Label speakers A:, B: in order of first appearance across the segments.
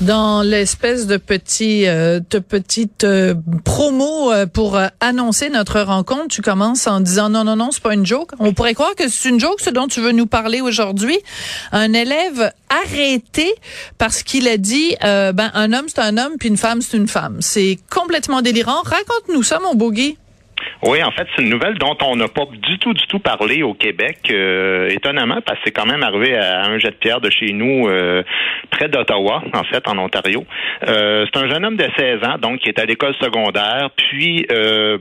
A: Dans l'espèce de petit euh, de petite euh, promo euh, pour euh, annoncer notre rencontre, tu commences en disant non non non, c'est pas une joke. On pourrait croire que c'est une joke ce dont tu veux nous parler aujourd'hui. Un élève arrêté parce qu'il a dit ben un homme c'est un homme puis une femme c'est une femme. C'est complètement délirant. Raconte-nous ça mon beau Guy.
B: Oui, en fait, c'est une nouvelle dont on n'a pas du tout, du tout parlé au Québec, euh, étonnamment, parce que c'est quand même arrivé à un jet de pierre de chez nous, euh, près d'Ottawa, en fait, en Ontario. Euh, c'est un jeune homme de 16 ans, donc, qui est à l'école secondaire. Puis,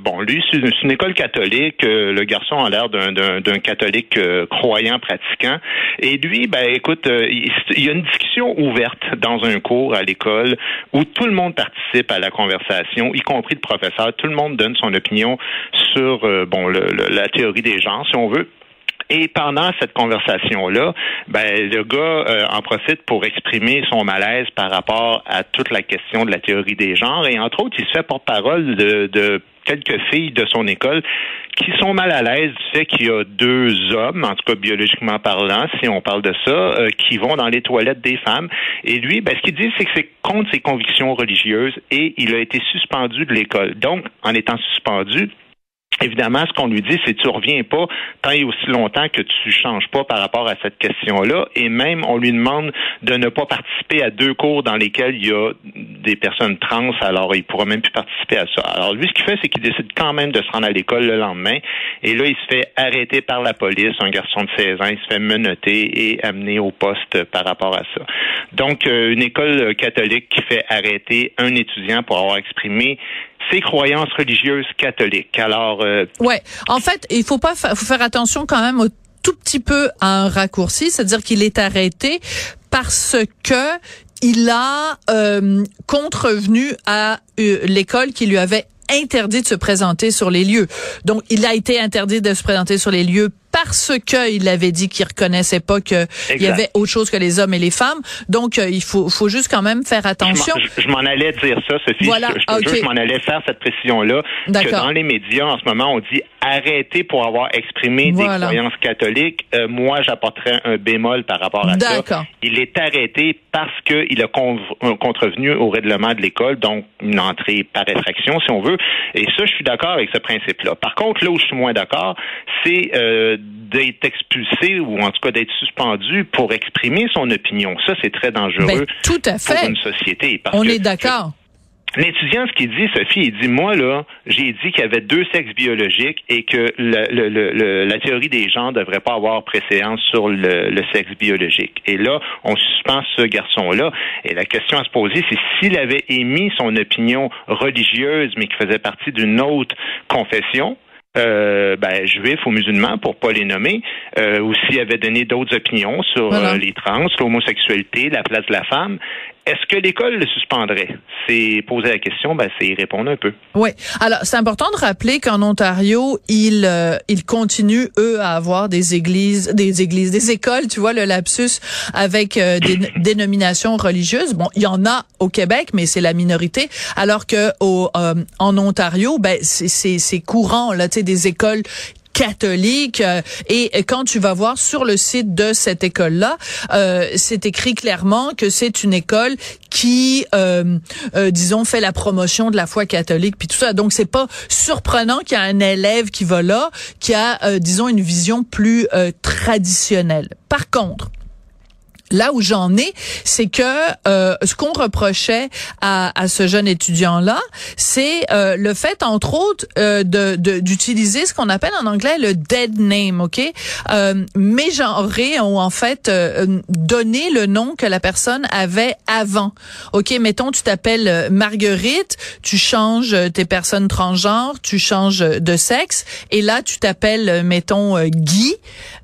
B: bon, lui, c'est une, école catholique. le garçon a l'air d'un catholique croyant, pratiquant. Et lui, ben, écoute, il y a une discussion ouverte dans un cours à l'école où tout le monde participe à la conversation, y compris le professeur. Tout le monde donne son opinion sur euh, bon la théorie des genres, si on veut. Et pendant cette conversation-là, ben, le gars euh, en profite pour exprimer son malaise par rapport à toute la question de la théorie des genres. Et entre autres, il se fait porte-parole de, quelques filles de son école qui sont mal à l'aise du fait qu'il y a deux hommes, en tout cas biologiquement parlant, si on parle de ça, euh, qui vont dans les toilettes des femmes. Et lui, ben, ce qu'il dit, c'est que c'est contre ses convictions religieuses et il a été suspendu de l'école. Donc, en étant suspendu, Évidemment, ce qu'on lui dit, c'est tu reviens pas tant et aussi longtemps que tu changes pas par rapport à cette question-là. Et même, on lui demande de ne pas participer à deux cours dans lesquels il y a des personnes trans. Alors, il pourra même plus participer à ça. Alors, lui, ce qu'il fait, c'est qu'il décide quand même de se rendre à l'école le lendemain. Et là, il se fait arrêter par la police. Un garçon de 16 ans, il se fait menotter et amener au poste par rapport à ça. Donc, euh, une école catholique qui fait arrêter un étudiant pour avoir exprimé ses croyances religieuses catholiques. Alors, euh,
A: ouais. En fait, il faut pas faut faire attention quand même au tout petit peu à un raccourci, c'est-à-dire qu'il est arrêté parce que il a euh, contrevenu à euh, l'école qui lui avait interdit de se présenter sur les lieux. Donc, il a été interdit de se présenter sur les lieux parce qu'il avait dit qu'il reconnaissait pas qu'il y avait autre chose que les hommes et les femmes. Donc, euh, il faut, faut juste quand même faire attention.
B: Je m'en allais dire ça, Sophie.
A: Voilà.
B: Je, je, m'en allais faire cette précision-là. Que dans les médias, en ce moment, on dit arrêtez pour avoir exprimé des croyances catholiques. Euh, moi, j'apporterais un bémol par rapport à ça. Il est arrêté parce qu'il a contrevenu au règlement de l'école, donc une entrée par effraction, si on veut. Et ça, je suis d'accord avec ce principe-là. Par contre, là où je suis moins d'accord, c'est euh, d'être expulsé ou en tout cas d'être suspendu pour exprimer son opinion. Ça, c'est très dangereux
A: ben, tout à fait.
B: pour une société.
A: On est d'accord.
B: L'étudiant, ce qu'il dit, Sophie, il dit, moi, là, j'ai dit qu'il y avait deux sexes biologiques et que la théorie des genres ne devrait pas avoir préséance sur le, sexe biologique. Et là, on suspend ce garçon-là. Et la question à se poser, c'est s'il avait émis son opinion religieuse, mais qui faisait partie d'une autre confession, euh, ben, juifs ou musulmans, pour pas les nommer, euh, ou s'il avait donné d'autres opinions sur euh, les trans, l'homosexualité, la place de la femme, est-ce que l'école le suspendrait? C'est poser la question, ben, c'est y répondre un peu.
A: Oui. Alors, c'est important de rappeler qu'en Ontario, ils, euh, ils continuent, eux, à avoir des églises, des églises, des écoles, tu vois, le lapsus, avec euh, des dénominations religieuses. Bon, il y en a au Québec, mais c'est la minorité. Alors que au, euh, en Ontario, ben, c'est courant, là, tu sais, des écoles catholique. Euh, et quand tu vas voir sur le site de cette école-là, euh, c'est écrit clairement que c'est une école qui, euh, disons, fait la promotion de la foi catholique, puis tout ça. Donc, c'est pas surprenant qu'il y a un élève qui va là, qui a, disons, une vision plus traditionnelle. Par contre, là où j'en ai, c'est que euh, ce qu'on reprochait à, à, ce jeune étudiant-là, c'est euh, le fait, entre autres, euh, de d'utiliser ce qu'on appelle en anglais le dead name, ok, euh, mégenrer ou en fait euh, donner le nom que la personne avait avant. Ok, mettons, tu t'appelles Marguerite, tu changes tes personnes transgenres, tu changes de sexe, et là tu t'appelles, mettons, Guy,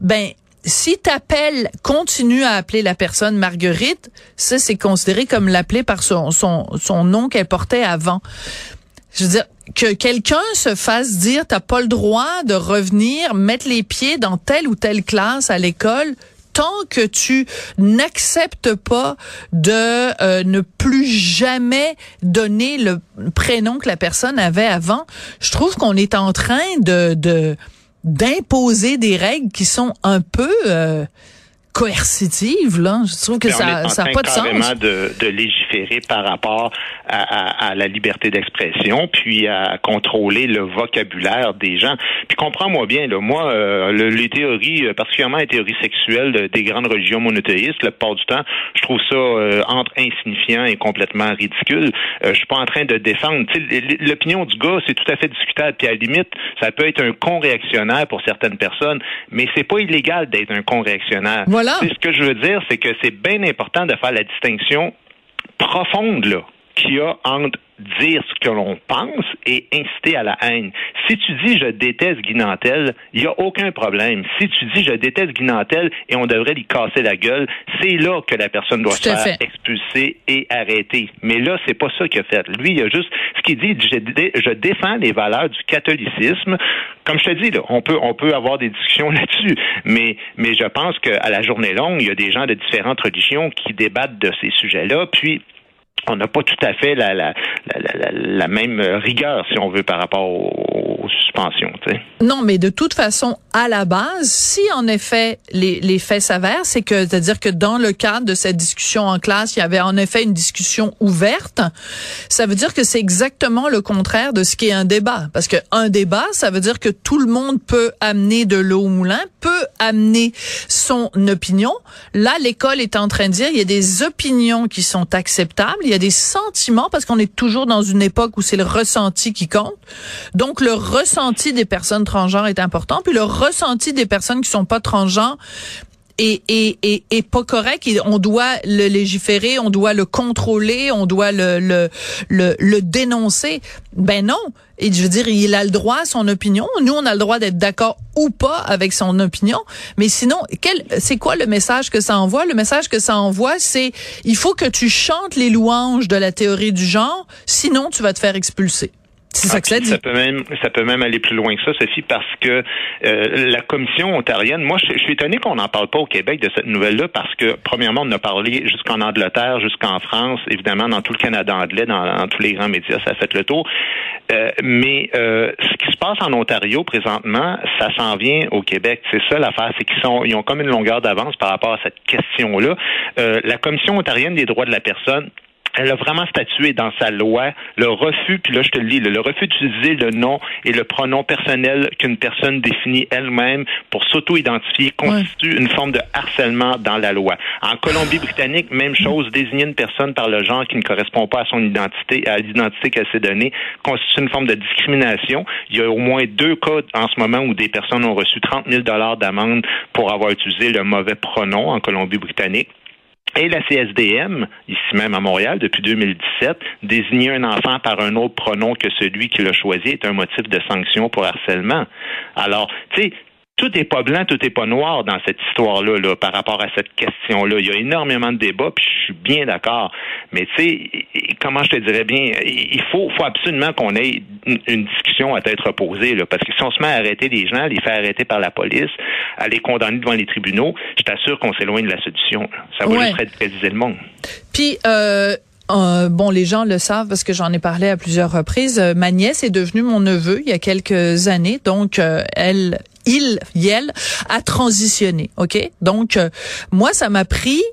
A: ben si t'appelles, continue à appeler la personne Marguerite, ça c'est considéré comme l'appeler par son, son, son nom qu'elle portait avant. Je veux dire, que quelqu'un se fasse dire t'as pas le droit de revenir mettre les pieds dans telle ou telle classe à l'école tant que tu n'acceptes pas de euh, ne plus jamais donner le prénom que la personne avait avant, je trouve qu'on est en train de d'imposer des règles qui sont un peu euh, coercitive, là. Je trouve que ça n'a pas de
B: sens. De, de légiférer par rapport à, à, à la liberté d'expression, puis à contrôler le vocabulaire des gens. Puis comprends-moi bien, là, moi, euh, les théories, euh, particulièrement les théories sexuelles des grandes religions monothéistes, la plupart du temps, je trouve ça euh, entre insignifiant et complètement ridicule. je suis pas en train de défendre. L'opinion du gars, c'est tout à fait discutable. Puis à la limite, ça peut être un con réactionnaire pour certaines personnes, mais c'est pas illégal d'être un con réactionnaire. Ce que je veux dire, c'est que c'est bien important de faire la distinction profonde là qu'il y a entre dire ce que l'on pense et inciter à la haine. Si tu dis je déteste Guinantel, il n'y a aucun problème. Si tu dis je déteste Guinantel et on devrait lui casser la gueule, c'est là que la personne doit se faire expulser et arrêter. Mais là, c'est pas ça qu'il a fait. Lui, il a juste ce qu'il dit, je, je, défends les valeurs du catholicisme. Comme je te dis, là, on peut on peut avoir des discussions là-dessus, mais mais je pense qu'à la journée longue, il y a des gens de différentes religions qui débattent de ces sujets-là, puis on n'a pas tout à fait la, la, la, la, même rigueur, si on veut, par rapport aux, suspensions.
A: Non, mais de toute façon, à la base, si en effet les, les faits s'avèrent, c'est que, c'est-à-dire que dans le cadre de cette discussion en classe, il y avait en effet une discussion ouverte, ça veut dire que c'est exactement le contraire de ce qui est un débat. Parce que un débat, ça veut dire que tout le monde peut amener de l'eau au moulin, peut amener son opinion. Là, l'école est en train de dire, il y a des opinions qui sont acceptables, il y a des sentiments parce qu'on est toujours dans une époque où c'est le ressenti qui compte. Donc le ressenti des personnes transgenres est important, puis le ressenti des personnes qui sont pas transgenres est, est, est, est, pas correct. On doit le légiférer, on doit le contrôler, on doit le, le, le, le dénoncer. Ben non. Et je veux dire, il a le droit à son opinion. Nous, on a le droit d'être d'accord ou pas avec son opinion. Mais sinon, quel, c'est quoi le message que ça envoie? Le message que ça envoie, c'est il faut que tu chantes les louanges de la théorie du genre, sinon tu vas te faire expulser. C'est ça que ça dit.
B: Ça peut même, ça peut même aller plus loin que ça, Sophie, parce que euh, la commission ontarienne, moi, je, suis étonné qu'on n'en parle pas au Québec de cette nouvelle-là, parce que premièrement, on a parlé jusqu'en Angleterre, jusqu'en France, évidemment dans tout le Canada anglais, dans, tous les grands médias, ça a fait le tour. Euh, mais euh, ce qui se passe en Ontario présentement, ça s'en vient au Québec. C'est ça l'affaire, c'est qu'ils sont, ils ont comme une longueur d'avance par rapport à cette question-là. la commission ontarienne des droits de la personne elle a vraiment statué dans sa loi le refus, puis là je te le lis, le, refus d'utiliser le nom et le pronom personnel qu'une personne définit elle-même pour s'auto-identifier constitue une forme de harcèlement dans la loi. En Colombie-Britannique, même chose, désigner une personne par le genre qui ne correspond pas à son identité, à l'identité qu'elle s'est donnée, constitue une forme de discrimination. Il y a au moins deux cas en ce moment où des personnes ont reçu 30 000 dollars d'amende pour avoir utilisé le mauvais pronom en Colombie-Britannique. Et la CSDM, ici même à Montréal, depuis 2017, désigner un enfant par un autre pronom que celui qui l'a choisi est un motif de sanction pour harcèlement. Alors, tu sais, tout n'est pas blanc, tout n'est pas noir dans cette histoire-là là, par rapport à cette question-là. Il y a énormément de débats, puis je suis bien d'accord. Mais tu sais, comment je te dirais bien, il faut, faut absolument qu'on ait une, discussion à tête reposée, là, parce que si on se met à arrêter les gens, à les faire arrêter par la police, à les condamner devant les tribunaux, je t'assure qu'on s'éloigne de la solution. Ça va juste radicaliser le monde.
A: Puis, euh, euh, bon, les gens le savent parce que j'en ai parlé à plusieurs reprises. Euh, ma nièce est devenue mon neveu il y a quelques années, donc euh, elle, il, elle a transitionné. Ok, donc moi ça m'a pris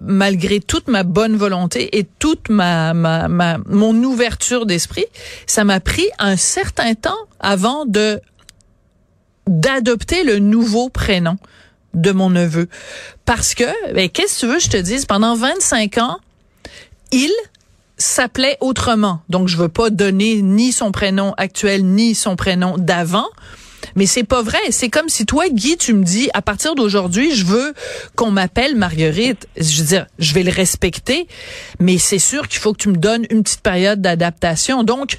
A: malgré toute ma bonne volonté et toute ma, ma, ma mon ouverture d'esprit, ça m'a pris un certain temps avant de d'adopter le nouveau prénom de mon neveu. Parce que, ben, qu'est-ce que tu veux je te dise, pendant 25 ans, il s'appelait autrement. Donc, je veux pas donner ni son prénom actuel, ni son prénom d'avant. Mais c'est pas vrai. C'est comme si toi, Guy, tu me dis, à partir d'aujourd'hui, je veux qu'on m'appelle Marguerite. Je veux dire, je vais le respecter, mais c'est sûr qu'il faut que tu me donnes une petite période d'adaptation. Donc,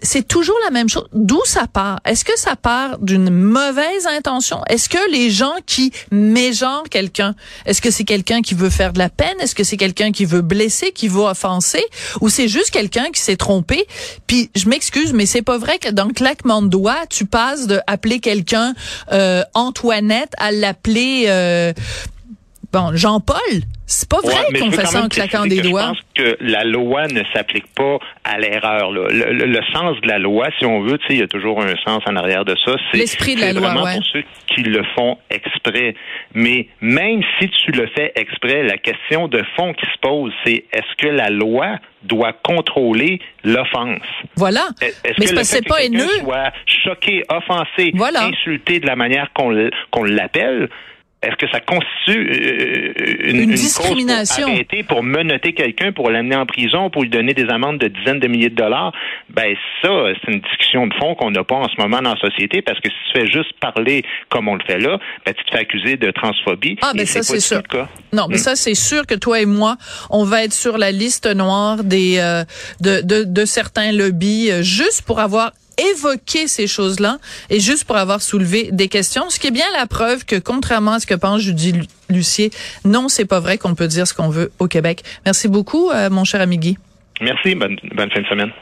A: c'est toujours la même chose. D'où ça part? Est-ce que ça part d'une mauvaise intention? Est-ce que les gens qui mégenrent quelqu'un, est-ce que c'est quelqu'un qui veut faire de la peine? Est-ce que c'est quelqu'un qui veut blesser, qui veut offenser? Ou c'est juste quelqu'un qui s'est trompé? Puis, je m'excuse, mais c'est pas vrai que dans le claquement de doigts, tu passes de appeler quelqu'un euh, Antoinette à l'appeler... Euh, bon, Jean-Paul. C'est pas vrai qu'on fait ça en claquant des doigts.
B: Je pense que la loi ne s'applique pas à l'erreur. Le, le, le, sens de la loi, si on veut, il y a toujours un sens en arrière de ça.
A: C'est l'esprit de la loi,
B: vraiment pour ceux qui le font exprès. Mais même si tu le fais exprès, la question de fond qui se pose, c'est est-ce que la loi doit contrôler l'offense?
A: Voilà.
B: Est-ce que que pas haineux. soit choqué, offensé,
A: voilà.
B: insulté de la manière qu'on l'appelle, est-ce que ça constitue euh, une,
A: une, discrimination
B: pour arrêter, pour menotter quelqu'un, pour l'amener en prison, pour lui donner des amendes de dizaines de milliers de dollars? Ben ça, c'est une discussion de fond qu'on n'a pas en ce moment dans la société, parce que si tu fais juste parler comme on le fait là, ben tu te fais accuser de transphobie.
A: Ah ben ça c'est sûr. Non, mais hmm. ça c'est sûr que toi et moi, on va être sur la liste noire des euh, de, de, de certains lobbies euh, juste pour avoir évoquer ces choses-là et juste pour avoir soulevé des questions, ce qui est bien la preuve que contrairement à ce que pense Judy Lucier, non, c'est pas vrai qu'on peut dire ce qu'on veut au Québec. Merci beaucoup, euh, mon cher ami Guy.
B: Merci, bonne, bonne fin de semaine.